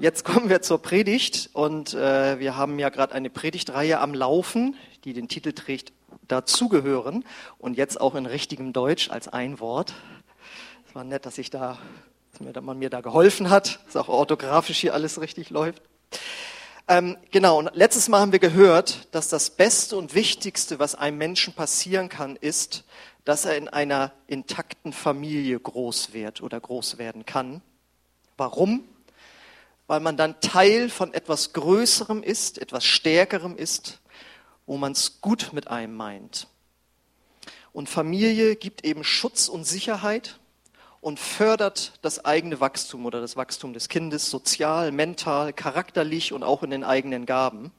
Jetzt kommen wir zur Predigt und äh, wir haben ja gerade eine Predigtreihe am Laufen, die den Titel trägt Dazugehören und jetzt auch in richtigem Deutsch als ein Wort. Es war nett, dass ich da, dass man mir da geholfen hat, dass auch orthografisch hier alles richtig läuft. Ähm, genau, und letztes Mal haben wir gehört, dass das Beste und Wichtigste, was einem Menschen passieren kann, ist, dass er in einer intakten Familie groß wird oder groß werden kann. Warum? Weil man dann Teil von etwas Größerem ist, etwas Stärkerem ist, wo man es gut mit einem meint. Und Familie gibt eben Schutz und Sicherheit und fördert das eigene Wachstum oder das Wachstum des Kindes sozial, mental, charakterlich und auch in den eigenen Gaben.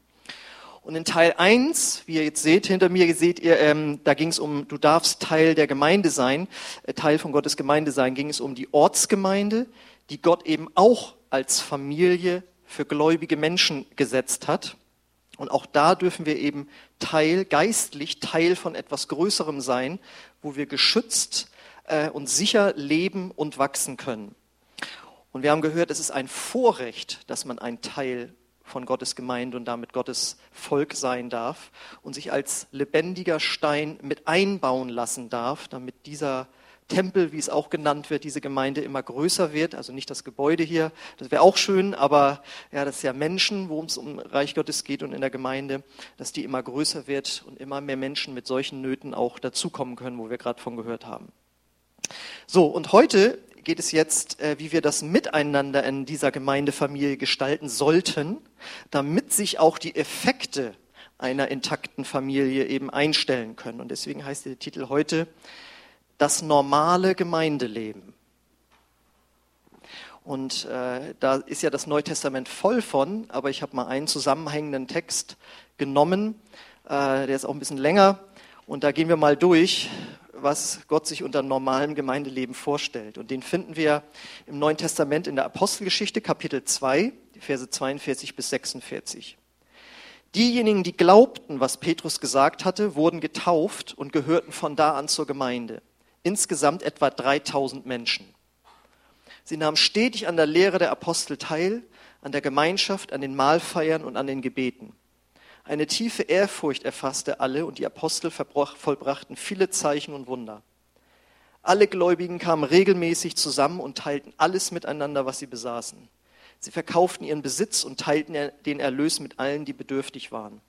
Und in Teil 1, wie ihr jetzt seht, hinter mir seht ihr, ähm, da ging es um, du darfst Teil der Gemeinde sein, äh, Teil von Gottes Gemeinde sein, ging es um die Ortsgemeinde, die Gott eben auch als Familie für gläubige Menschen gesetzt hat. Und auch da dürfen wir eben Teil, geistlich Teil von etwas Größerem sein, wo wir geschützt äh, und sicher leben und wachsen können. Und wir haben gehört, es ist ein Vorrecht, dass man ein Teil von Gottes Gemeinde und damit Gottes Volk sein darf und sich als lebendiger Stein mit einbauen lassen darf, damit dieser Tempel, wie es auch genannt wird, diese Gemeinde immer größer wird. Also nicht das Gebäude hier, das wäre auch schön, aber ja, das ist ja Menschen, worum es um Reich Gottes geht und in der Gemeinde, dass die immer größer wird und immer mehr Menschen mit solchen Nöten auch dazukommen können, wo wir gerade von gehört haben. So, und heute geht es jetzt, äh, wie wir das Miteinander in dieser Gemeindefamilie gestalten sollten, damit sich auch die Effekte einer intakten Familie eben einstellen können. Und deswegen heißt der Titel heute das normale Gemeindeleben. Und äh, da ist ja das Neue Testament voll von, aber ich habe mal einen zusammenhängenden Text genommen, äh, der ist auch ein bisschen länger. Und da gehen wir mal durch, was Gott sich unter normalem Gemeindeleben vorstellt. Und den finden wir im Neuen Testament in der Apostelgeschichte, Kapitel 2, die Verse 42 bis 46. Diejenigen, die glaubten, was Petrus gesagt hatte, wurden getauft und gehörten von da an zur Gemeinde. Insgesamt etwa 3000 Menschen. Sie nahmen stetig an der Lehre der Apostel teil, an der Gemeinschaft, an den Mahlfeiern und an den Gebeten. Eine tiefe Ehrfurcht erfasste alle und die Apostel vollbrachten viele Zeichen und Wunder. Alle Gläubigen kamen regelmäßig zusammen und teilten alles miteinander, was sie besaßen. Sie verkauften ihren Besitz und teilten den Erlös mit allen, die bedürftig waren.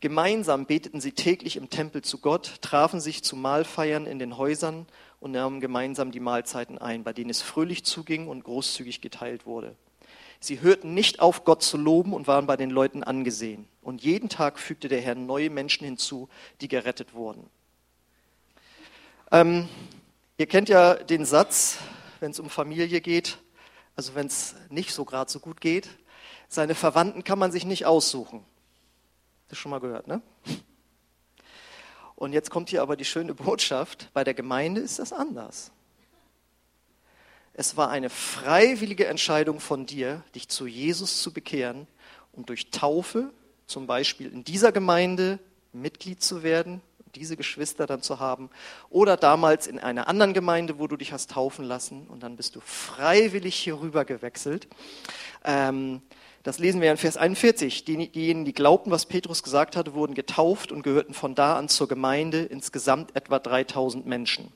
Gemeinsam beteten sie täglich im Tempel zu Gott, trafen sich zu Mahlfeiern in den Häusern und nahmen gemeinsam die Mahlzeiten ein, bei denen es fröhlich zuging und großzügig geteilt wurde. Sie hörten nicht auf, Gott zu loben und waren bei den Leuten angesehen. Und jeden Tag fügte der Herr neue Menschen hinzu, die gerettet wurden. Ähm, ihr kennt ja den Satz, wenn es um Familie geht, also wenn es nicht so gerade so gut geht, seine Verwandten kann man sich nicht aussuchen. Das schon mal gehört, ne? Und jetzt kommt hier aber die schöne Botschaft, bei der Gemeinde ist das anders. Es war eine freiwillige Entscheidung von dir, dich zu Jesus zu bekehren und durch Taufe, zum Beispiel in dieser Gemeinde, Mitglied zu werden, diese Geschwister dann zu haben, oder damals in einer anderen Gemeinde, wo du dich hast taufen lassen und dann bist du freiwillig hier rüber gewechselt. Ähm, das lesen wir in Vers 41. Diejenigen, die glaubten, was Petrus gesagt hatte, wurden getauft und gehörten von da an zur Gemeinde, insgesamt etwa 3000 Menschen.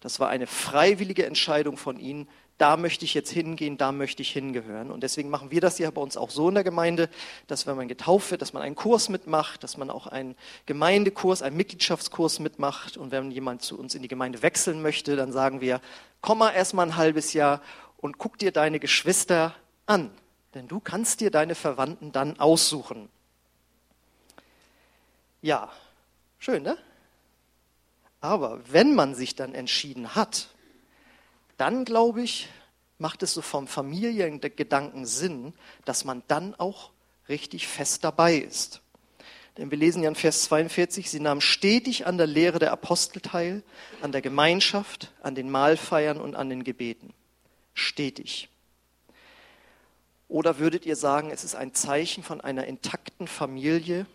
Das war eine freiwillige Entscheidung von ihnen, da möchte ich jetzt hingehen, da möchte ich hingehören. Und deswegen machen wir das ja bei uns auch so in der Gemeinde, dass wenn man getauft wird, dass man einen Kurs mitmacht, dass man auch einen Gemeindekurs, einen Mitgliedschaftskurs mitmacht. Und wenn jemand zu uns in die Gemeinde wechseln möchte, dann sagen wir, komm mal erstmal ein halbes Jahr und guck dir deine Geschwister an. Denn du kannst dir deine Verwandten dann aussuchen. Ja, schön, ne? Aber wenn man sich dann entschieden hat, dann glaube ich, macht es so vom Familiengedanken Sinn, dass man dann auch richtig fest dabei ist. Denn wir lesen ja in Vers 42, sie nahmen stetig an der Lehre der Apostel teil, an der Gemeinschaft, an den Mahlfeiern und an den Gebeten. Stetig. Oder würdet ihr sagen, es ist ein Zeichen von einer intakten Familie,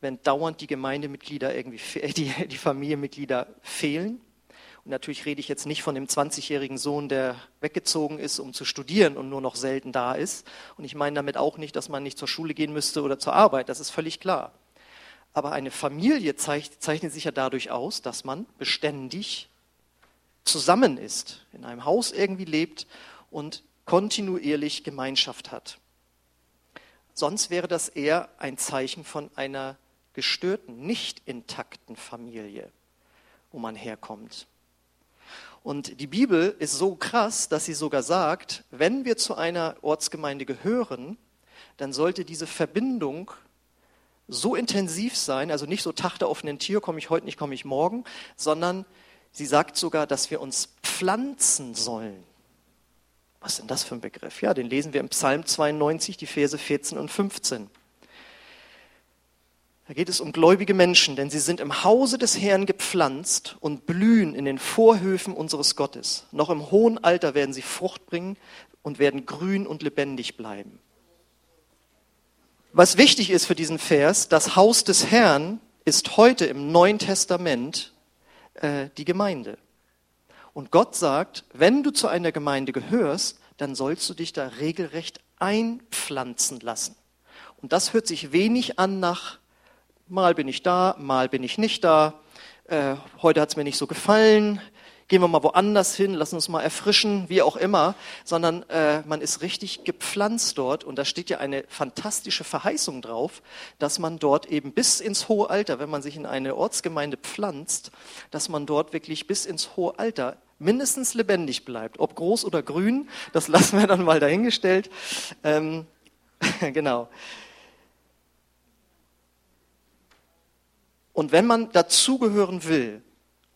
wenn dauernd die Gemeindemitglieder irgendwie, die, die Familienmitglieder fehlen? Und natürlich rede ich jetzt nicht von dem 20-jährigen Sohn, der weggezogen ist, um zu studieren und nur noch selten da ist. Und ich meine damit auch nicht, dass man nicht zur Schule gehen müsste oder zur Arbeit, das ist völlig klar. Aber eine Familie zeichnet sich ja dadurch aus, dass man beständig zusammen ist, in einem Haus irgendwie lebt und kontinuierlich Gemeinschaft hat. Sonst wäre das eher ein Zeichen von einer gestörten, nicht intakten Familie, wo man herkommt. Und die Bibel ist so krass, dass sie sogar sagt, wenn wir zu einer Ortsgemeinde gehören, dann sollte diese Verbindung so intensiv sein, also nicht so Tag der offenen Tür, komme ich heute nicht, komme ich morgen, sondern sie sagt sogar, dass wir uns pflanzen sollen. Was ist denn das für ein Begriff? Ja, den lesen wir im Psalm 92, die Verse 14 und 15. Da geht es um gläubige Menschen, denn sie sind im Hause des Herrn gepflanzt und blühen in den Vorhöfen unseres Gottes. Noch im hohen Alter werden sie Frucht bringen und werden grün und lebendig bleiben. Was wichtig ist für diesen Vers, das Haus des Herrn ist heute im Neuen Testament äh, die Gemeinde. Und Gott sagt, wenn du zu einer Gemeinde gehörst, dann sollst du dich da regelrecht einpflanzen lassen. Und das hört sich wenig an nach, mal bin ich da, mal bin ich nicht da, äh, heute hat es mir nicht so gefallen, gehen wir mal woanders hin, lassen uns mal erfrischen, wie auch immer, sondern äh, man ist richtig gepflanzt dort und da steht ja eine fantastische Verheißung drauf, dass man dort eben bis ins hohe Alter, wenn man sich in eine Ortsgemeinde pflanzt, dass man dort wirklich bis ins hohe Alter mindestens lebendig bleibt. Ob groß oder grün, das lassen wir dann mal dahingestellt. Ähm, genau. Und wenn man dazugehören will,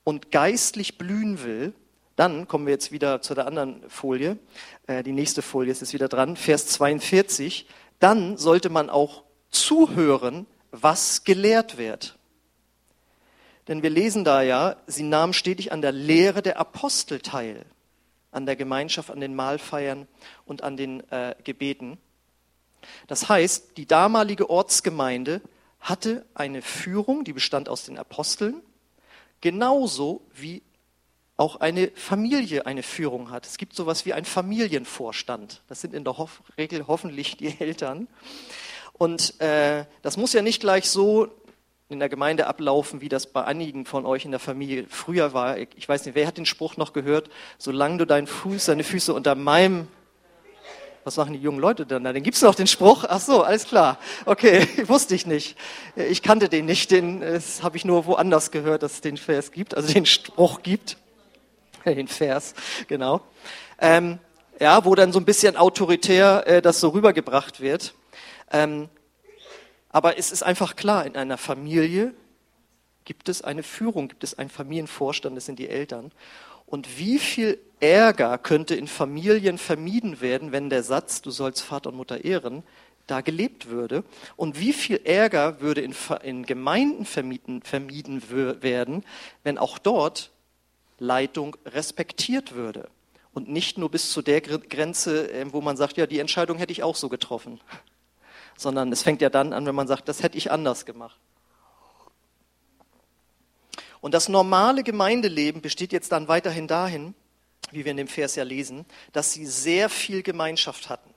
und geistlich blühen will, dann kommen wir jetzt wieder zu der anderen Folie. Äh, die nächste Folie ist jetzt wieder dran, Vers 42. Dann sollte man auch zuhören, was gelehrt wird. Denn wir lesen da ja, sie nahmen stetig an der Lehre der Apostel teil, an der Gemeinschaft, an den Mahlfeiern und an den äh, Gebeten. Das heißt, die damalige Ortsgemeinde hatte eine Führung, die bestand aus den Aposteln, Genauso wie auch eine Familie eine Führung hat. Es gibt sowas wie einen Familienvorstand. Das sind in der Hof Regel hoffentlich die Eltern. Und äh, das muss ja nicht gleich so in der Gemeinde ablaufen, wie das bei einigen von euch in der Familie früher war. Ich weiß nicht, wer hat den Spruch noch gehört? Solange du deinen Fuß, deine Füße unter meinem was machen die jungen Leute dann? Na, dann gibt's noch den Spruch. Ach so, alles klar. Okay, wusste ich nicht. Ich kannte den nicht. Den habe ich nur woanders gehört, dass es den Vers gibt, also den Spruch gibt. Den Vers, genau. Ähm, ja, wo dann so ein bisschen autoritär äh, das so rübergebracht wird. Ähm, aber es ist einfach klar, in einer Familie gibt es eine Führung, gibt es einen Familienvorstand, das sind die Eltern. Und wie viel Ärger könnte in Familien vermieden werden, wenn der Satz, du sollst Vater und Mutter ehren, da gelebt würde? Und wie viel Ärger würde in, in Gemeinden vermieden, vermieden werden, wenn auch dort Leitung respektiert würde? Und nicht nur bis zu der Grenze, ähm, wo man sagt, ja, die Entscheidung hätte ich auch so getroffen. Sondern es fängt ja dann an, wenn man sagt, das hätte ich anders gemacht. Und das normale Gemeindeleben besteht jetzt dann weiterhin dahin, wie wir in dem Vers ja lesen, dass sie sehr viel Gemeinschaft hatten.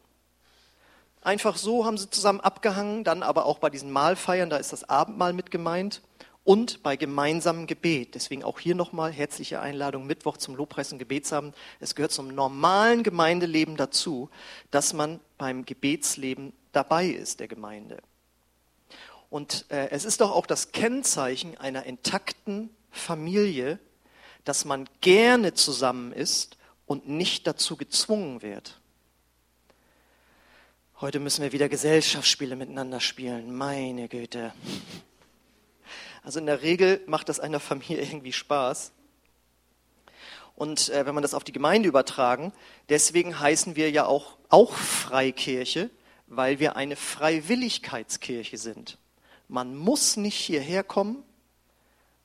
Einfach so haben sie zusammen abgehangen, dann aber auch bei diesen Mahlfeiern, da ist das Abendmahl mit gemeint und bei gemeinsamem Gebet. Deswegen auch hier nochmal herzliche Einladung Mittwoch zum Lobpreis und Gebetsabend. Es gehört zum normalen Gemeindeleben dazu, dass man beim Gebetsleben dabei ist der Gemeinde. Und äh, es ist doch auch das Kennzeichen einer intakten Familie, dass man gerne zusammen ist und nicht dazu gezwungen wird. Heute müssen wir wieder Gesellschaftsspiele miteinander spielen. Meine Güte. Also in der Regel macht das einer Familie irgendwie Spaß. Und äh, wenn man das auf die Gemeinde übertragen, deswegen heißen wir ja auch, auch Freikirche, weil wir eine Freiwilligkeitskirche sind. Man muss nicht hierher kommen,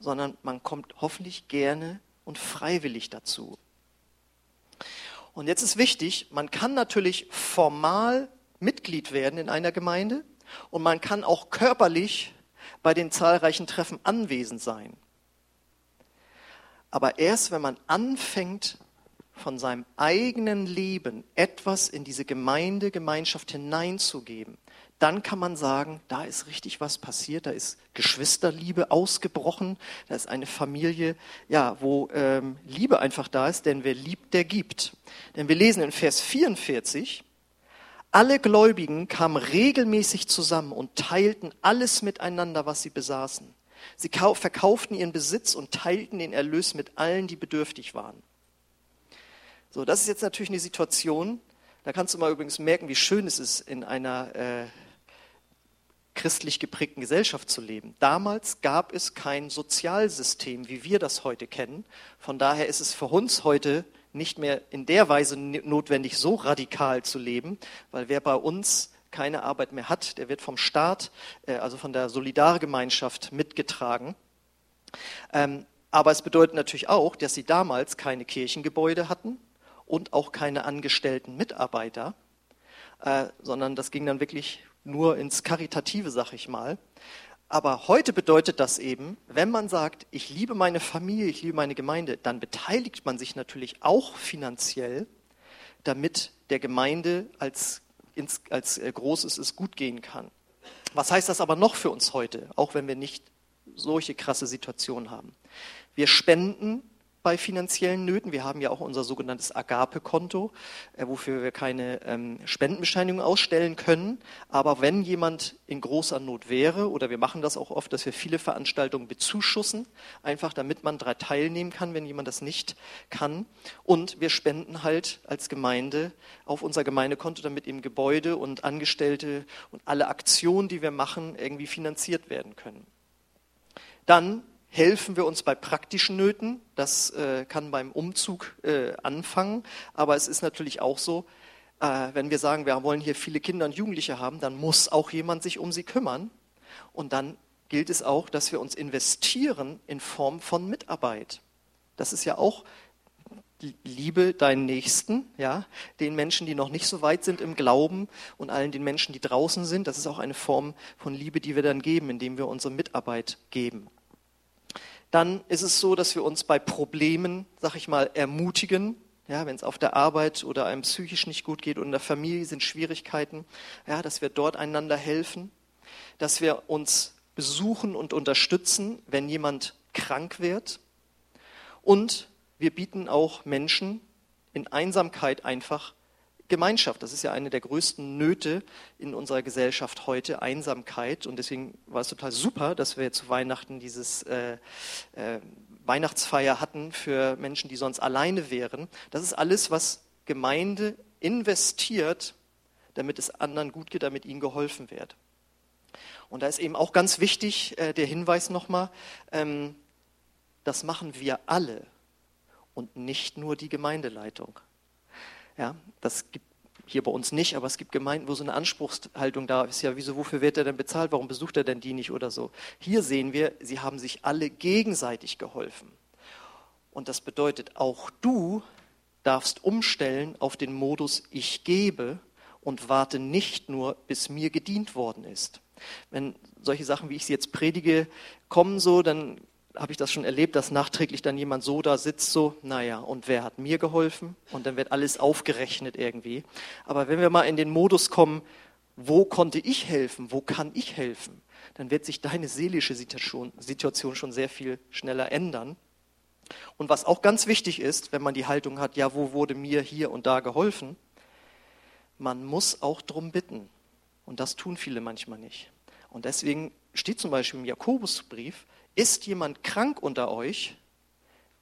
sondern man kommt hoffentlich gerne und freiwillig dazu. Und jetzt ist wichtig, man kann natürlich formal Mitglied werden in einer Gemeinde und man kann auch körperlich bei den zahlreichen Treffen anwesend sein. Aber erst wenn man anfängt, von seinem eigenen Leben etwas in diese Gemeinde, Gemeinschaft hineinzugeben, dann kann man sagen, da ist richtig was passiert, da ist Geschwisterliebe ausgebrochen, da ist eine Familie, ja, wo ähm, Liebe einfach da ist, denn wer liebt, der gibt. Denn wir lesen in Vers 44, alle Gläubigen kamen regelmäßig zusammen und teilten alles miteinander, was sie besaßen. Sie verkauften ihren Besitz und teilten den Erlös mit allen, die bedürftig waren. So, das ist jetzt natürlich eine Situation, da kannst du mal übrigens merken, wie schön es ist, in einer äh, christlich geprägten Gesellschaft zu leben. Damals gab es kein Sozialsystem, wie wir das heute kennen. Von daher ist es für uns heute nicht mehr in der Weise notwendig, so radikal zu leben, weil wer bei uns keine Arbeit mehr hat, der wird vom Staat, äh, also von der Solidargemeinschaft mitgetragen. Ähm, aber es bedeutet natürlich auch, dass sie damals keine Kirchengebäude hatten und auch keine angestellten Mitarbeiter, äh, sondern das ging dann wirklich nur ins Karitative, sag ich mal. Aber heute bedeutet das eben, wenn man sagt, ich liebe meine Familie, ich liebe meine Gemeinde, dann beteiligt man sich natürlich auch finanziell, damit der Gemeinde als, als äh, Großes es gut gehen kann. Was heißt das aber noch für uns heute, auch wenn wir nicht solche krasse Situationen haben? Wir spenden bei finanziellen Nöten. Wir haben ja auch unser sogenanntes Agape-Konto, äh, wofür wir keine ähm, Spendenbescheinigung ausstellen können. Aber wenn jemand in großer Not wäre, oder wir machen das auch oft, dass wir viele Veranstaltungen bezuschussen, einfach damit man daran teilnehmen kann, wenn jemand das nicht kann. Und wir spenden halt als Gemeinde auf unser Gemeindekonto, damit eben Gebäude und Angestellte und alle Aktionen, die wir machen, irgendwie finanziert werden können. Dann helfen wir uns bei praktischen Nöten. Das äh, kann beim Umzug äh, anfangen. Aber es ist natürlich auch so, äh, wenn wir sagen, wir wollen hier viele Kinder und Jugendliche haben, dann muss auch jemand sich um sie kümmern. Und dann gilt es auch, dass wir uns investieren in Form von Mitarbeit. Das ist ja auch Liebe deinen Nächsten, ja, den Menschen, die noch nicht so weit sind im Glauben und allen den Menschen, die draußen sind. Das ist auch eine Form von Liebe, die wir dann geben, indem wir unsere Mitarbeit geben dann ist es so, dass wir uns bei Problemen, sag ich mal, ermutigen. Ja, wenn es auf der Arbeit oder einem psychisch nicht gut geht und in der Familie sind Schwierigkeiten, ja, dass wir dort einander helfen, dass wir uns besuchen und unterstützen, wenn jemand krank wird. Und wir bieten auch Menschen in Einsamkeit einfach Gemeinschaft, das ist ja eine der größten Nöte in unserer Gesellschaft heute, Einsamkeit. Und deswegen war es total super, dass wir zu Weihnachten dieses äh, äh, Weihnachtsfeier hatten für Menschen, die sonst alleine wären. Das ist alles, was Gemeinde investiert, damit es anderen gut geht, damit ihnen geholfen wird. Und da ist eben auch ganz wichtig äh, der Hinweis nochmal, ähm, das machen wir alle und nicht nur die Gemeindeleitung. Ja, das gibt hier bei uns nicht, aber es gibt Gemeinden, wo so eine Anspruchshaltung da ist. Ja, wieso, wofür wird er denn bezahlt? Warum besucht er denn die nicht oder so? Hier sehen wir, sie haben sich alle gegenseitig geholfen. Und das bedeutet, auch du darfst umstellen auf den Modus Ich gebe und warte nicht nur, bis mir gedient worden ist. Wenn solche Sachen, wie ich sie jetzt predige, kommen so, dann habe ich das schon erlebt, dass nachträglich dann jemand so da sitzt, so, naja, und wer hat mir geholfen? Und dann wird alles aufgerechnet irgendwie. Aber wenn wir mal in den Modus kommen, wo konnte ich helfen? Wo kann ich helfen? Dann wird sich deine seelische Situation, schon sehr viel schneller ändern. Und was auch ganz wichtig ist, wenn man die Haltung hat, ja, wo wurde mir hier und da geholfen? Man muss auch drum bitten. Und das tun viele manchmal nicht. Und deswegen steht zum Beispiel im Jakobusbrief, ist jemand krank unter euch,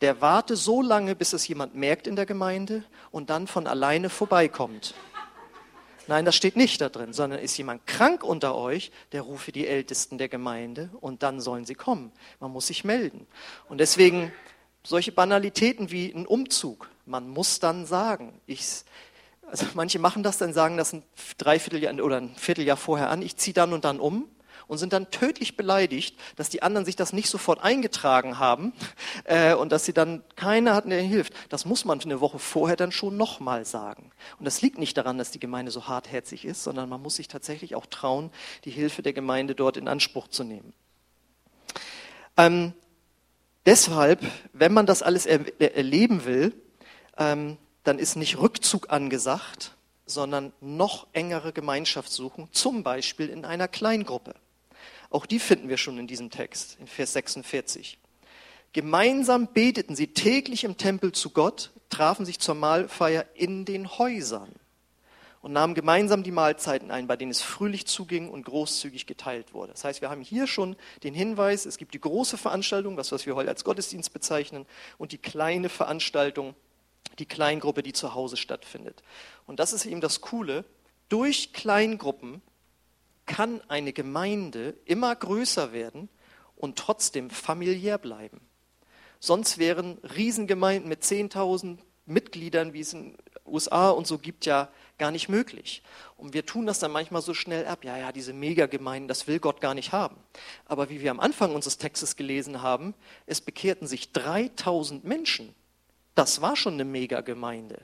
der warte so lange, bis es jemand merkt in der Gemeinde und dann von alleine vorbeikommt. Nein, das steht nicht da drin, sondern ist jemand krank unter euch, der rufe die Ältesten der Gemeinde und dann sollen sie kommen. Man muss sich melden. Und deswegen solche Banalitäten wie ein Umzug, man muss dann sagen, ich, also manche machen das, dann sagen das ein Dreivierteljahr oder ein Vierteljahr vorher an, ich ziehe dann und dann um und sind dann tödlich beleidigt, dass die anderen sich das nicht sofort eingetragen haben äh, und dass sie dann keiner hatten, der hilft. Das muss man eine Woche vorher dann schon nochmal sagen. Und das liegt nicht daran, dass die Gemeinde so hartherzig ist, sondern man muss sich tatsächlich auch trauen, die Hilfe der Gemeinde dort in Anspruch zu nehmen. Ähm, Deshalb, wenn man das alles er erleben will, ähm, dann ist nicht Rückzug angesagt, sondern noch engere Gemeinschaft suchen, zum Beispiel in einer Kleingruppe. Auch die finden wir schon in diesem Text, in Vers 46. Gemeinsam beteten sie täglich im Tempel zu Gott, trafen sich zur Mahlfeier in den Häusern und nahmen gemeinsam die Mahlzeiten ein, bei denen es fröhlich zuging und großzügig geteilt wurde. Das heißt, wir haben hier schon den Hinweis, es gibt die große Veranstaltung, das, was wir heute als Gottesdienst bezeichnen, und die kleine Veranstaltung, die Kleingruppe, die zu Hause stattfindet. Und das ist eben das Coole. Durch Kleingruppen kann eine Gemeinde immer größer werden und trotzdem familiär bleiben. Sonst wären Riesengemeinden mit 10.000 Mitgliedern, wie es in den USA und so gibt, ja gar nicht möglich. Und wir tun das dann manchmal so schnell ab. Ja, ja, diese Megagemeinden, das will Gott gar nicht haben. Aber wie wir am Anfang unseres Textes gelesen haben, es bekehrten sich 3000 Menschen. Das war schon eine Megagemeinde.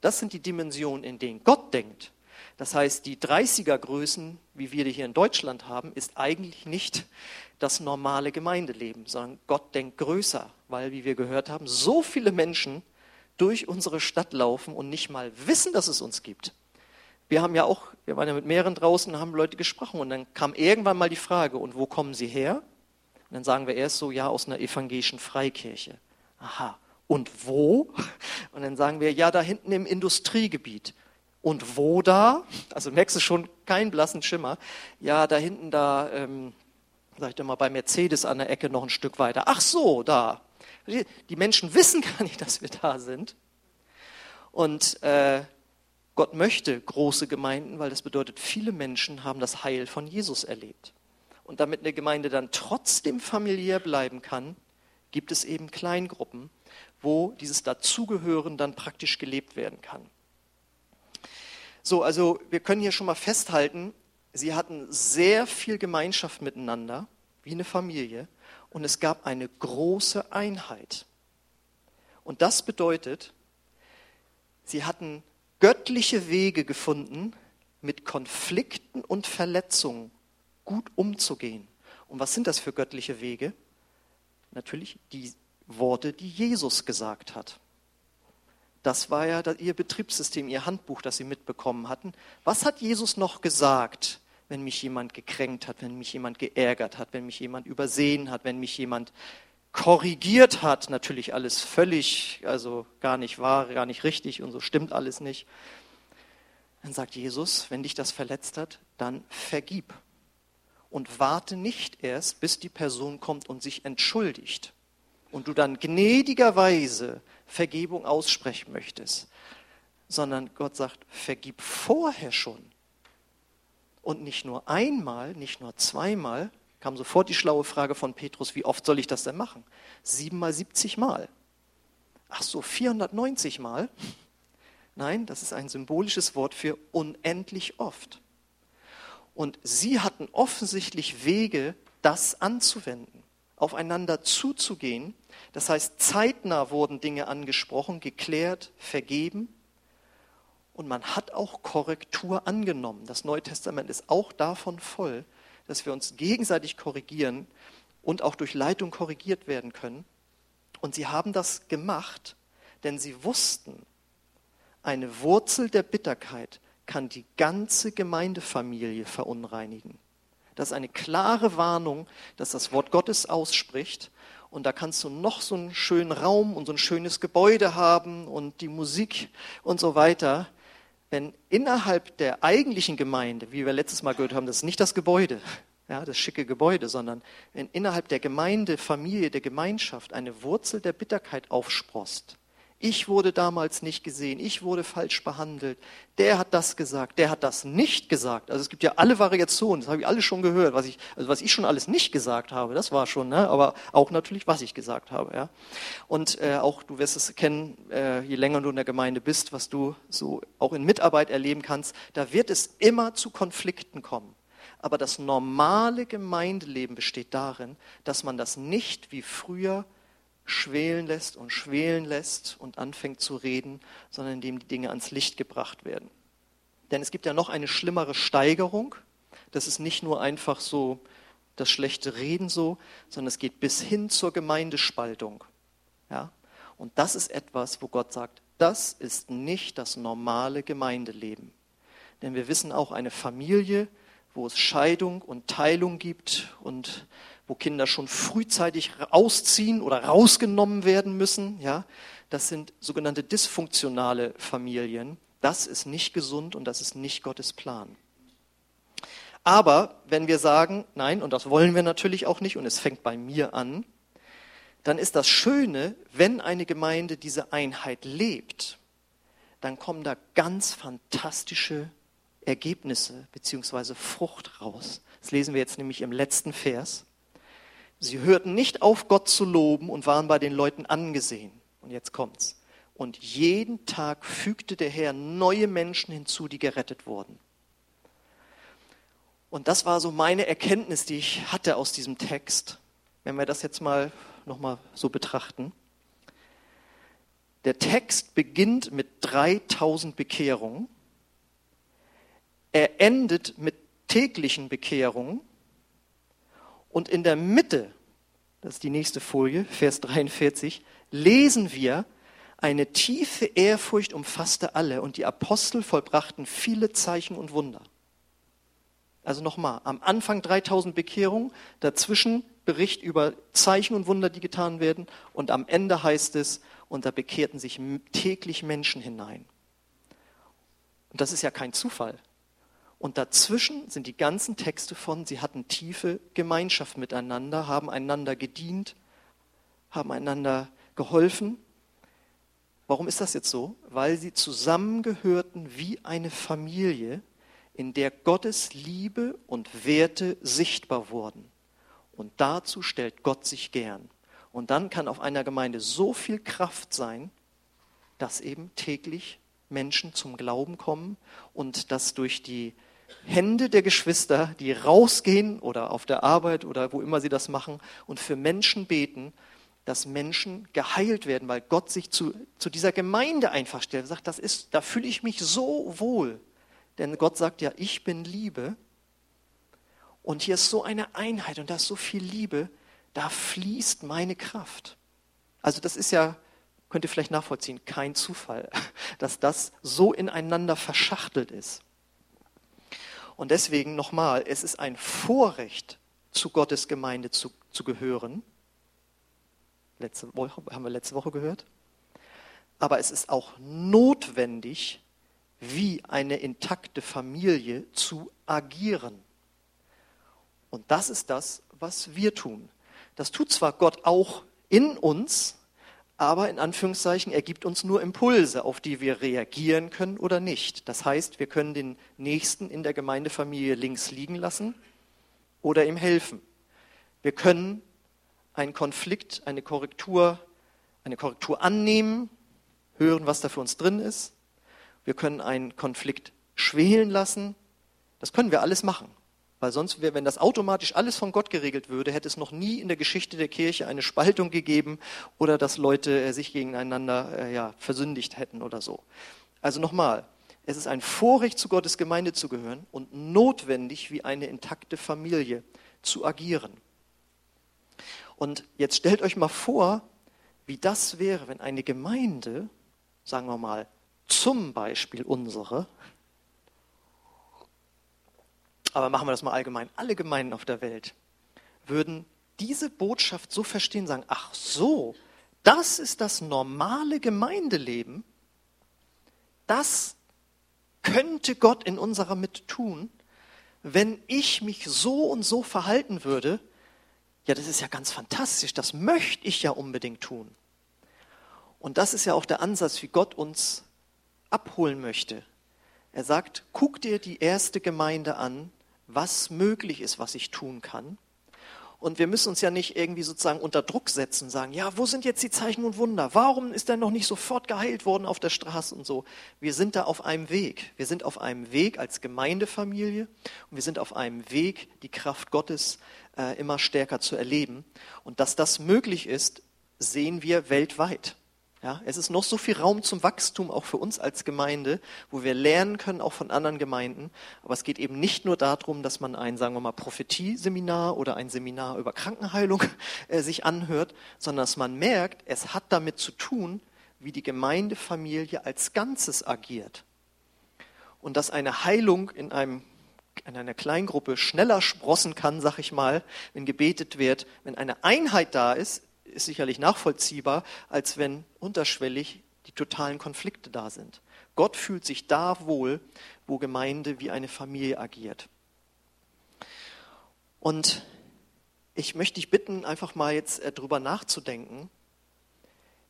Das sind die Dimensionen, in denen Gott denkt. Das heißt, die 30er Größen, wie wir die hier in Deutschland haben, ist eigentlich nicht das normale Gemeindeleben, sondern Gott denkt größer, weil, wie wir gehört haben, so viele Menschen durch unsere Stadt laufen und nicht mal wissen, dass es uns gibt. Wir haben ja auch, wir waren ja mit mehreren draußen, haben Leute gesprochen und dann kam irgendwann mal die Frage, und wo kommen sie her? Und dann sagen wir erst so, ja, aus einer evangelischen Freikirche. Aha. Und wo? Und dann sagen wir, ja, da hinten im Industriegebiet. Und wo da? Also merkst du schon keinen blassen Schimmer. Ja, da hinten da, ähm, sag ich dir mal, bei Mercedes an der Ecke noch ein Stück weiter. Ach so, da. Die Menschen wissen gar nicht, dass wir da sind. Und äh, Gott möchte große Gemeinden, weil das bedeutet, viele Menschen haben das Heil von Jesus erlebt. Und damit eine Gemeinde dann trotzdem familiär bleiben kann, gibt es eben Kleingruppen, wo dieses Dazugehören dann praktisch gelebt werden kann. So, also wir können hier schon mal festhalten, sie hatten sehr viel Gemeinschaft miteinander, wie eine Familie, und es gab eine große Einheit. Und das bedeutet, sie hatten göttliche Wege gefunden, mit Konflikten und Verletzungen gut umzugehen. Und was sind das für göttliche Wege? Natürlich die Worte, die Jesus gesagt hat. Das war ja ihr Betriebssystem, ihr Handbuch, das sie mitbekommen hatten. Was hat Jesus noch gesagt, wenn mich jemand gekränkt hat, wenn mich jemand geärgert hat, wenn mich jemand übersehen hat, wenn mich jemand korrigiert hat? Natürlich alles völlig, also gar nicht wahr, gar nicht richtig und so stimmt alles nicht. Dann sagt Jesus, wenn dich das verletzt hat, dann vergib. Und warte nicht erst, bis die Person kommt und sich entschuldigt und du dann gnädigerweise Vergebung aussprechen möchtest, sondern Gott sagt, vergib vorher schon. Und nicht nur einmal, nicht nur zweimal, kam sofort die schlaue Frage von Petrus, wie oft soll ich das denn machen? Siebenmal, siebzig Mal. Ach so, 490 Mal? Nein, das ist ein symbolisches Wort für unendlich oft. Und sie hatten offensichtlich Wege, das anzuwenden aufeinander zuzugehen. Das heißt, zeitnah wurden Dinge angesprochen, geklärt, vergeben. Und man hat auch Korrektur angenommen. Das Neue Testament ist auch davon voll, dass wir uns gegenseitig korrigieren und auch durch Leitung korrigiert werden können. Und sie haben das gemacht, denn sie wussten, eine Wurzel der Bitterkeit kann die ganze Gemeindefamilie verunreinigen. Das ist eine klare Warnung, dass das Wort Gottes ausspricht. Und da kannst du noch so einen schönen Raum und so ein schönes Gebäude haben und die Musik und so weiter. Wenn innerhalb der eigentlichen Gemeinde, wie wir letztes Mal gehört haben, das ist nicht das Gebäude, ja, das schicke Gebäude, sondern wenn innerhalb der Gemeinde, Familie, der Gemeinschaft eine Wurzel der Bitterkeit aufsprost, ich wurde damals nicht gesehen, ich wurde falsch behandelt, der hat das gesagt, der hat das nicht gesagt. Also es gibt ja alle Variationen, das habe ich alles schon gehört, was ich, also was ich schon alles nicht gesagt habe, das war schon, ne? aber auch natürlich, was ich gesagt habe. Ja? Und äh, auch, du wirst es kennen, äh, je länger du in der Gemeinde bist, was du so auch in Mitarbeit erleben kannst, da wird es immer zu Konflikten kommen. Aber das normale Gemeindeleben besteht darin, dass man das nicht wie früher schwelen lässt und schwelen lässt und anfängt zu reden, sondern indem die Dinge ans Licht gebracht werden. Denn es gibt ja noch eine schlimmere Steigerung. Das ist nicht nur einfach so das schlechte Reden so, sondern es geht bis hin zur Gemeindespaltung. Ja? Und das ist etwas, wo Gott sagt, das ist nicht das normale Gemeindeleben. Denn wir wissen auch, eine Familie, wo es Scheidung und Teilung gibt und wo Kinder schon frühzeitig ausziehen oder rausgenommen werden müssen, ja, das sind sogenannte dysfunktionale Familien. Das ist nicht gesund und das ist nicht Gottes Plan. Aber wenn wir sagen, nein, und das wollen wir natürlich auch nicht, und es fängt bei mir an, dann ist das Schöne, wenn eine Gemeinde diese Einheit lebt, dann kommen da ganz fantastische Ergebnisse bzw. Frucht raus. Das lesen wir jetzt nämlich im letzten Vers. Sie hörten nicht auf, Gott zu loben und waren bei den Leuten angesehen. Und jetzt kommt's. Und jeden Tag fügte der Herr neue Menschen hinzu, die gerettet wurden. Und das war so meine Erkenntnis, die ich hatte aus diesem Text. Wenn wir das jetzt mal nochmal so betrachten. Der Text beginnt mit 3000 Bekehrungen. Er endet mit täglichen Bekehrungen. Und in der Mitte, das ist die nächste Folie, Vers 43, lesen wir, eine tiefe Ehrfurcht umfasste alle und die Apostel vollbrachten viele Zeichen und Wunder. Also nochmal, am Anfang 3000 Bekehrungen, dazwischen Bericht über Zeichen und Wunder, die getan werden und am Ende heißt es, und da bekehrten sich täglich Menschen hinein. Und das ist ja kein Zufall. Und dazwischen sind die ganzen Texte von, sie hatten tiefe Gemeinschaft miteinander, haben einander gedient, haben einander geholfen. Warum ist das jetzt so? Weil sie zusammengehörten wie eine Familie, in der Gottes Liebe und Werte sichtbar wurden. Und dazu stellt Gott sich gern. Und dann kann auf einer Gemeinde so viel Kraft sein, dass eben täglich Menschen zum Glauben kommen und dass durch die Hände der Geschwister, die rausgehen oder auf der Arbeit oder wo immer sie das machen und für Menschen beten, dass Menschen geheilt werden, weil Gott sich zu, zu dieser Gemeinde einfach stellt. Er sagt, das ist, da fühle ich mich so wohl. Denn Gott sagt ja, ich bin Liebe. Und hier ist so eine Einheit und da ist so viel Liebe, da fließt meine Kraft. Also das ist ja, könnt ihr vielleicht nachvollziehen, kein Zufall, dass das so ineinander verschachtelt ist. Und deswegen nochmal, es ist ein Vorrecht, zu Gottes Gemeinde zu, zu gehören. Letzte Woche, haben wir letzte Woche gehört. Aber es ist auch notwendig, wie eine intakte Familie zu agieren. Und das ist das, was wir tun. Das tut zwar Gott auch in uns, aber in Anführungszeichen, er gibt uns nur Impulse, auf die wir reagieren können oder nicht. Das heißt, wir können den Nächsten in der Gemeindefamilie links liegen lassen oder ihm helfen. Wir können einen Konflikt, eine Korrektur, eine Korrektur annehmen, hören, was da für uns drin ist wir können einen Konflikt schwelen lassen. Das können wir alles machen. Weil sonst, wenn das automatisch alles von Gott geregelt würde, hätte es noch nie in der Geschichte der Kirche eine Spaltung gegeben oder dass Leute äh, sich gegeneinander äh, ja, versündigt hätten oder so. Also nochmal, es ist ein Vorrecht, zu Gottes Gemeinde zu gehören und notwendig, wie eine intakte Familie zu agieren. Und jetzt stellt euch mal vor, wie das wäre, wenn eine Gemeinde, sagen wir mal, zum Beispiel unsere, aber machen wir das mal allgemein, alle Gemeinden auf der Welt würden diese Botschaft so verstehen, sagen, ach so, das ist das normale Gemeindeleben, das könnte Gott in unserer Mitte tun, wenn ich mich so und so verhalten würde, ja, das ist ja ganz fantastisch, das möchte ich ja unbedingt tun. Und das ist ja auch der Ansatz, wie Gott uns abholen möchte. Er sagt, guck dir die erste Gemeinde an, was möglich ist, was ich tun kann. Und wir müssen uns ja nicht irgendwie sozusagen unter Druck setzen, sagen, ja, wo sind jetzt die Zeichen und Wunder? Warum ist er noch nicht sofort geheilt worden auf der Straße und so? Wir sind da auf einem Weg. Wir sind auf einem Weg als Gemeindefamilie und wir sind auf einem Weg, die Kraft Gottes äh, immer stärker zu erleben. Und dass das möglich ist, sehen wir weltweit. Ja, es ist noch so viel Raum zum Wachstum, auch für uns als Gemeinde, wo wir lernen können, auch von anderen Gemeinden. Aber es geht eben nicht nur darum, dass man ein, sagen wir mal, Prophetie-Seminar oder ein Seminar über Krankenheilung äh, sich anhört, sondern dass man merkt, es hat damit zu tun, wie die Gemeindefamilie als Ganzes agiert. Und dass eine Heilung in einem in einer Kleingruppe schneller sprossen kann, sag ich mal, wenn gebetet wird, wenn eine Einheit da ist, ist sicherlich nachvollziehbar, als wenn unterschwellig die totalen Konflikte da sind. Gott fühlt sich da wohl, wo Gemeinde wie eine Familie agiert. Und ich möchte dich bitten, einfach mal jetzt äh, drüber nachzudenken.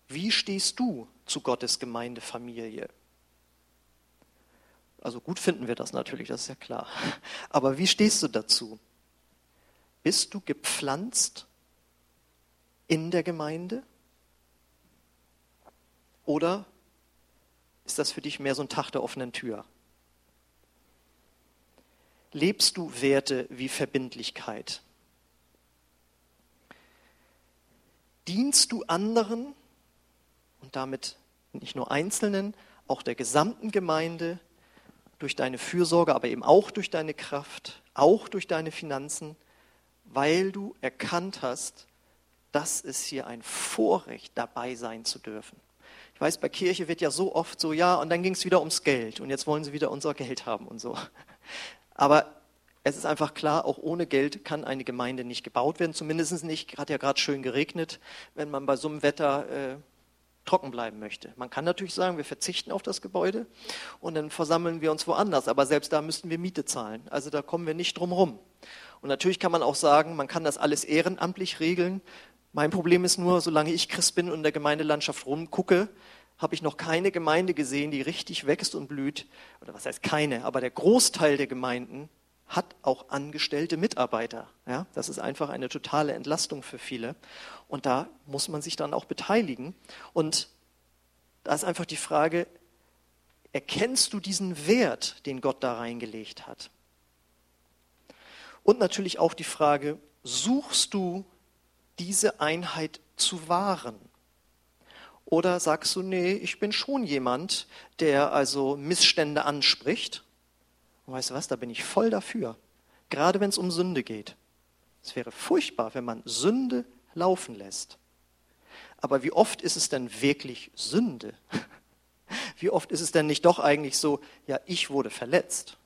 Wie stehst du zu Gottes Gemeindefamilie? Also gut finden wir das natürlich, das ist ja klar. Aber wie stehst du dazu? Bist du gepflanzt in der Gemeinde? Oder ist das für dich mehr so ein Tag der offenen Tür? Lebst du Werte wie Verbindlichkeit? Dienst du anderen und damit nicht nur Einzelnen, auch der gesamten Gemeinde durch deine Fürsorge, aber eben auch durch deine Kraft, auch durch deine Finanzen, weil du erkannt hast, das ist hier ein Vorrecht, dabei sein zu dürfen. Ich weiß, bei Kirche wird ja so oft so, ja, und dann ging es wieder ums Geld und jetzt wollen sie wieder unser Geld haben und so. Aber es ist einfach klar, auch ohne Geld kann eine Gemeinde nicht gebaut werden, zumindest nicht, hat ja gerade schön geregnet, wenn man bei so einem Wetter äh, trocken bleiben möchte. Man kann natürlich sagen, wir verzichten auf das Gebäude und dann versammeln wir uns woanders, aber selbst da müssten wir Miete zahlen. Also da kommen wir nicht drum rum. Und natürlich kann man auch sagen, man kann das alles ehrenamtlich regeln. Mein Problem ist nur, solange ich Christ bin und in der Gemeindelandschaft rumgucke, habe ich noch keine Gemeinde gesehen, die richtig wächst und blüht. Oder was heißt keine, aber der Großteil der Gemeinden hat auch angestellte Mitarbeiter. Ja, das ist einfach eine totale Entlastung für viele. Und da muss man sich dann auch beteiligen. Und da ist einfach die Frage, erkennst du diesen Wert, den Gott da reingelegt hat? Und natürlich auch die Frage, suchst du diese Einheit zu wahren? Oder sagst du, nee, ich bin schon jemand, der also Missstände anspricht. Und weißt du was, da bin ich voll dafür. Gerade wenn es um Sünde geht. Es wäre furchtbar, wenn man Sünde laufen lässt. Aber wie oft ist es denn wirklich Sünde? Wie oft ist es denn nicht doch eigentlich so, ja, ich wurde verletzt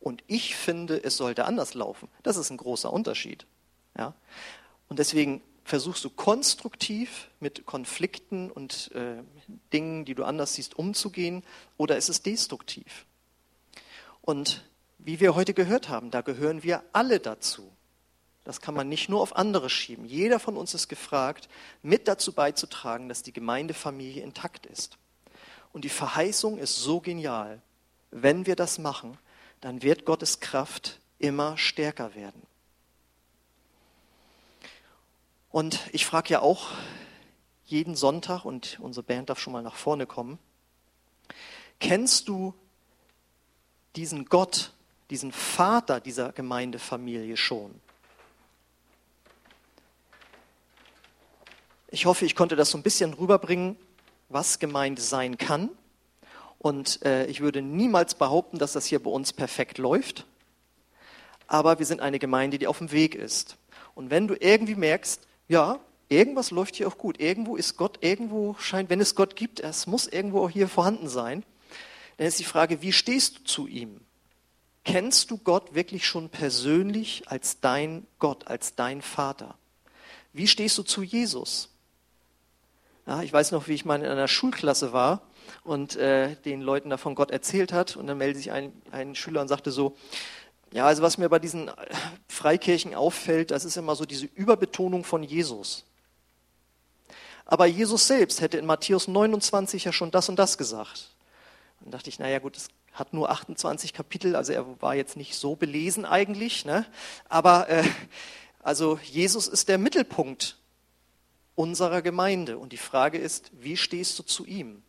und ich finde, es sollte anders laufen? Das ist ein großer Unterschied. Ja? Und deswegen versuchst du konstruktiv mit Konflikten und äh, Dingen, die du anders siehst, umzugehen, oder ist es destruktiv? Und wie wir heute gehört haben, da gehören wir alle dazu. Das kann man nicht nur auf andere schieben. Jeder von uns ist gefragt, mit dazu beizutragen, dass die Gemeindefamilie intakt ist. Und die Verheißung ist so genial. Wenn wir das machen, dann wird Gottes Kraft immer stärker werden. Und ich frage ja auch jeden Sonntag, und unsere Band darf schon mal nach vorne kommen, kennst du diesen Gott, diesen Vater dieser Gemeindefamilie schon? Ich hoffe, ich konnte das so ein bisschen rüberbringen, was Gemeinde sein kann. Und äh, ich würde niemals behaupten, dass das hier bei uns perfekt läuft. Aber wir sind eine Gemeinde, die auf dem Weg ist. Und wenn du irgendwie merkst, ja, irgendwas läuft hier auch gut. Irgendwo ist Gott, irgendwo scheint, wenn es Gott gibt, es muss irgendwo auch hier vorhanden sein. Dann ist die Frage, wie stehst du zu ihm? Kennst du Gott wirklich schon persönlich als dein Gott, als dein Vater? Wie stehst du zu Jesus? Ja, ich weiß noch, wie ich mal in einer Schulklasse war und äh, den Leuten davon Gott erzählt hat. Und dann meldete sich ein, ein Schüler und sagte so, ja, also was mir bei diesen Freikirchen auffällt, das ist immer so diese Überbetonung von Jesus. Aber Jesus selbst hätte in Matthäus 29 ja schon das und das gesagt. Dann dachte ich, naja gut, es hat nur 28 Kapitel, also er war jetzt nicht so belesen eigentlich. Ne? Aber äh, also Jesus ist der Mittelpunkt unserer Gemeinde. Und die Frage ist, wie stehst du zu ihm?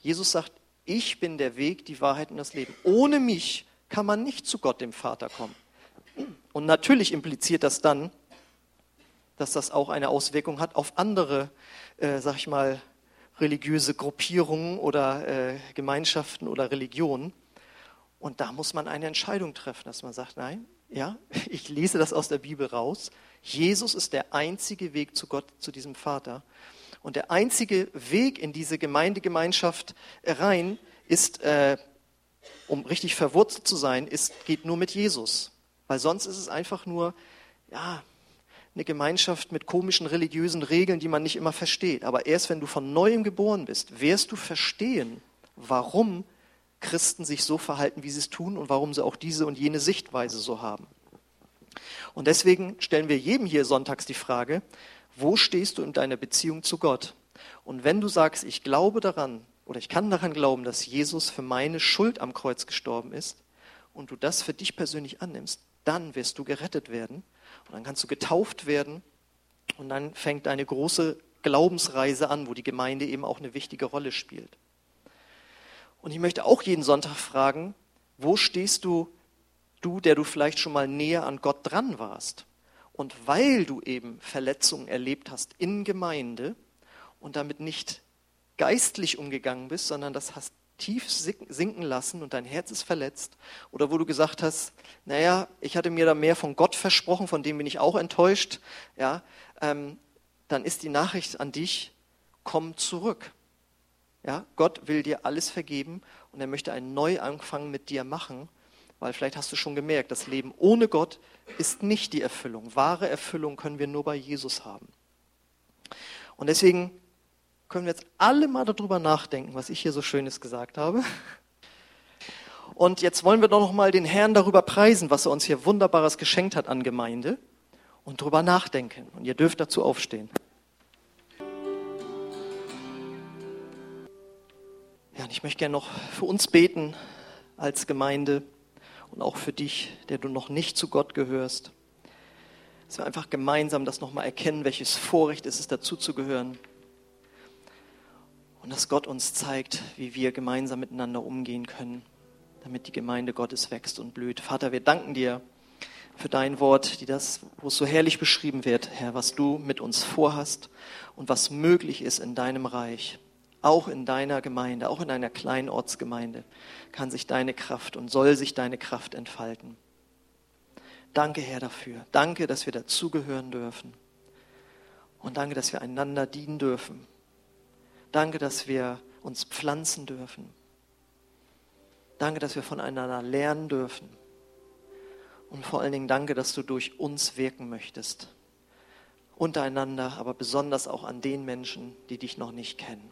Jesus sagt, ich bin der Weg, die Wahrheit und das Leben. Ohne mich kann man nicht zu Gott, dem Vater, kommen. Und natürlich impliziert das dann, dass das auch eine Auswirkung hat auf andere, äh, sag ich mal, religiöse Gruppierungen oder äh, Gemeinschaften oder Religionen. Und da muss man eine Entscheidung treffen, dass man sagt, nein, ja, ich lese das aus der Bibel raus. Jesus ist der einzige Weg zu Gott, zu diesem Vater. Und der einzige Weg in diese Gemeindegemeinschaft rein ist, äh, um richtig verwurzelt zu sein, ist, geht nur mit Jesus. Weil sonst ist es einfach nur, ja, eine Gemeinschaft mit komischen religiösen Regeln, die man nicht immer versteht. Aber erst wenn du von neuem geboren bist, wirst du verstehen, warum Christen sich so verhalten, wie sie es tun und warum sie auch diese und jene Sichtweise so haben. Und deswegen stellen wir jedem hier sonntags die Frage, wo stehst du in deiner Beziehung zu Gott? Und wenn du sagst, ich glaube daran oder ich kann daran glauben, dass Jesus für meine Schuld am Kreuz gestorben ist und du das für dich persönlich annimmst, dann wirst du gerettet werden und dann kannst du getauft werden und dann fängt eine große Glaubensreise an, wo die Gemeinde eben auch eine wichtige Rolle spielt. Und ich möchte auch jeden Sonntag fragen, wo stehst du, du, der du vielleicht schon mal näher an Gott dran warst? Und weil du eben Verletzungen erlebt hast in Gemeinde und damit nicht geistlich umgegangen bist, sondern das hast tief sinken lassen und dein Herz ist verletzt, oder wo du gesagt hast, naja, ich hatte mir da mehr von Gott versprochen, von dem bin ich auch enttäuscht, ja, ähm, dann ist die Nachricht an dich, komm zurück. Ja, Gott will dir alles vergeben und er möchte einen Neuanfang mit dir machen, weil vielleicht hast du schon gemerkt, das Leben ohne Gott ist nicht die Erfüllung. Wahre Erfüllung können wir nur bei Jesus haben. Und deswegen können wir jetzt alle mal darüber nachdenken, was ich hier so Schönes gesagt habe. Und jetzt wollen wir doch noch mal den Herrn darüber preisen, was er uns hier wunderbares geschenkt hat an Gemeinde und darüber nachdenken. Und ihr dürft dazu aufstehen. Ja, und ich möchte gerne noch für uns beten als Gemeinde und auch für dich, der du noch nicht zu Gott gehörst. Dass wir einfach gemeinsam das nochmal erkennen, welches Vorrecht ist es, dazu zu gehören. Und dass Gott uns zeigt, wie wir gemeinsam miteinander umgehen können, damit die Gemeinde Gottes wächst und blüht. Vater, wir danken dir für dein Wort, die das, wo es so herrlich beschrieben wird, Herr, was du mit uns vorhast und was möglich ist in deinem Reich. Auch in deiner Gemeinde, auch in einer kleinen Ortsgemeinde kann sich deine Kraft und soll sich deine Kraft entfalten. Danke, Herr, dafür. Danke, dass wir dazugehören dürfen. Und danke, dass wir einander dienen dürfen. Danke, dass wir uns pflanzen dürfen. Danke, dass wir voneinander lernen dürfen. Und vor allen Dingen danke, dass du durch uns wirken möchtest. Untereinander, aber besonders auch an den Menschen, die dich noch nicht kennen.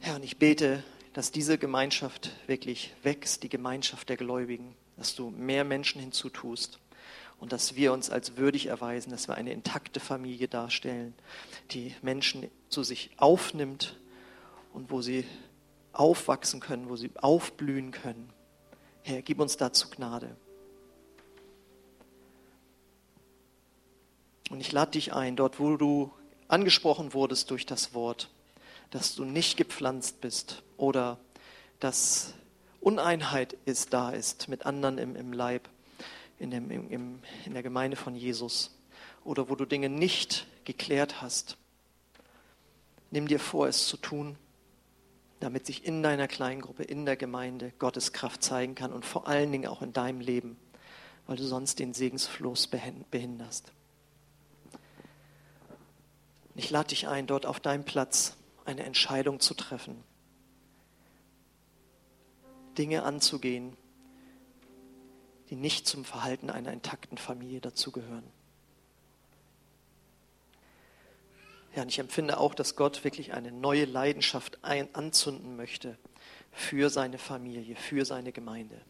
Herr, und ich bete, dass diese Gemeinschaft wirklich wächst, die Gemeinschaft der Gläubigen, dass du mehr Menschen hinzutust und dass wir uns als würdig erweisen, dass wir eine intakte Familie darstellen, die Menschen zu sich aufnimmt und wo sie aufwachsen können, wo sie aufblühen können. Herr, gib uns dazu Gnade. Und ich lade dich ein, dort wo du angesprochen wurdest durch das Wort, dass du nicht gepflanzt bist oder dass Uneinheit ist, da ist mit anderen im, im Leib, in, dem, im, in der Gemeinde von Jesus oder wo du Dinge nicht geklärt hast. Nimm dir vor, es zu tun, damit sich in deiner Kleingruppe, in der Gemeinde Gottes Kraft zeigen kann und vor allen Dingen auch in deinem Leben, weil du sonst den Segensfluss behinderst. Ich lade dich ein, dort auf deinem Platz eine Entscheidung zu treffen, Dinge anzugehen, die nicht zum Verhalten einer intakten Familie dazugehören. Ja, und ich empfinde auch, dass Gott wirklich eine neue Leidenschaft ein, anzünden möchte für seine Familie, für seine Gemeinde.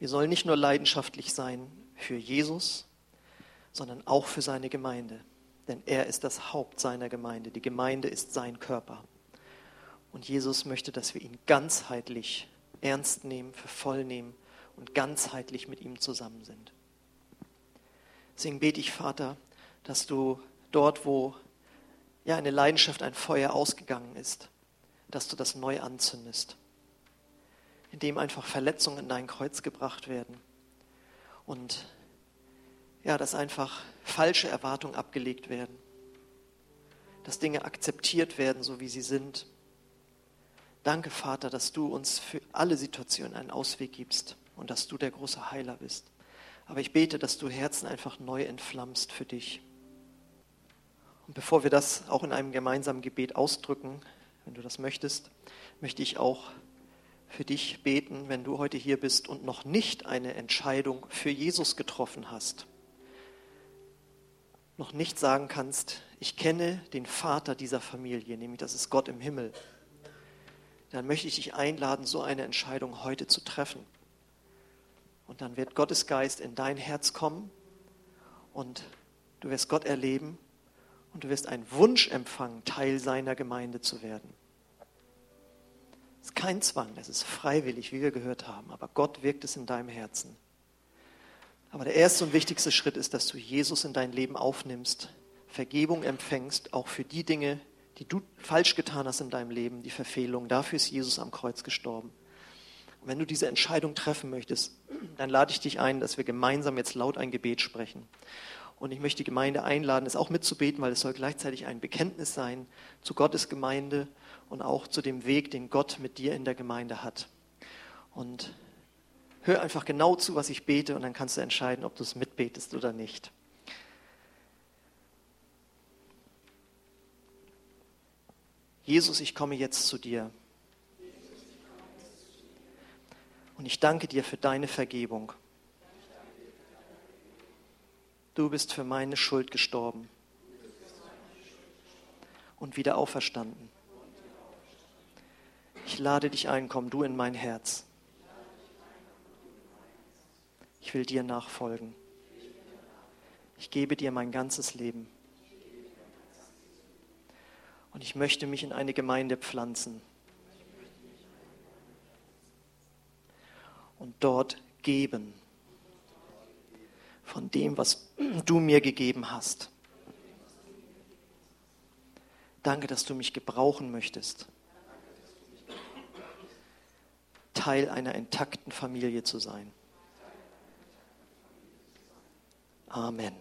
Wir sollen nicht nur leidenschaftlich sein für Jesus, sondern auch für seine Gemeinde. Denn er ist das Haupt seiner Gemeinde. Die Gemeinde ist sein Körper. Und Jesus möchte, dass wir ihn ganzheitlich ernst nehmen, für voll nehmen und ganzheitlich mit ihm zusammen sind. Deswegen bete ich, Vater, dass du dort, wo ja eine Leidenschaft, ein Feuer ausgegangen ist, dass du das neu anzündest, indem einfach Verletzungen in dein Kreuz gebracht werden und ja, dass einfach falsche Erwartungen abgelegt werden dass Dinge akzeptiert werden, so wie sie sind. Danke, Vater, dass du uns für alle Situationen einen Ausweg gibst und dass du der große Heiler bist. Aber ich bete, dass du Herzen einfach neu entflammst für dich. Und bevor wir das auch in einem gemeinsamen Gebet ausdrücken, wenn du das möchtest, möchte ich auch für dich beten, wenn du heute hier bist und noch nicht eine Entscheidung für Jesus getroffen hast. Noch nicht sagen kannst, ich kenne den Vater dieser Familie, nämlich das ist Gott im Himmel. Dann möchte ich dich einladen, so eine Entscheidung heute zu treffen. Und dann wird Gottes Geist in dein Herz kommen und du wirst Gott erleben und du wirst einen Wunsch empfangen, Teil seiner Gemeinde zu werden. Es ist kein Zwang, es ist freiwillig, wie wir gehört haben, aber Gott wirkt es in deinem Herzen. Aber der erste und wichtigste Schritt ist, dass du Jesus in dein Leben aufnimmst, Vergebung empfängst, auch für die Dinge, die du falsch getan hast in deinem Leben, die Verfehlung. Dafür ist Jesus am Kreuz gestorben. Wenn du diese Entscheidung treffen möchtest, dann lade ich dich ein, dass wir gemeinsam jetzt laut ein Gebet sprechen. Und ich möchte die Gemeinde einladen, es auch mitzubeten, weil es soll gleichzeitig ein Bekenntnis sein zu Gottes Gemeinde und auch zu dem Weg, den Gott mit dir in der Gemeinde hat. Und hör einfach genau zu, was ich bete, und dann kannst du entscheiden, ob du es mitbetest oder nicht. Jesus, ich komme jetzt zu dir. Und ich danke dir für deine Vergebung. Du bist für meine Schuld gestorben und wieder auferstanden. Ich lade dich ein, komm du in mein Herz. Ich will dir nachfolgen. Ich gebe dir mein ganzes Leben. Und ich möchte mich in eine Gemeinde pflanzen. Und dort geben von dem, was du mir gegeben hast. Danke, dass du mich gebrauchen möchtest, Teil einer intakten Familie zu sein. Amen.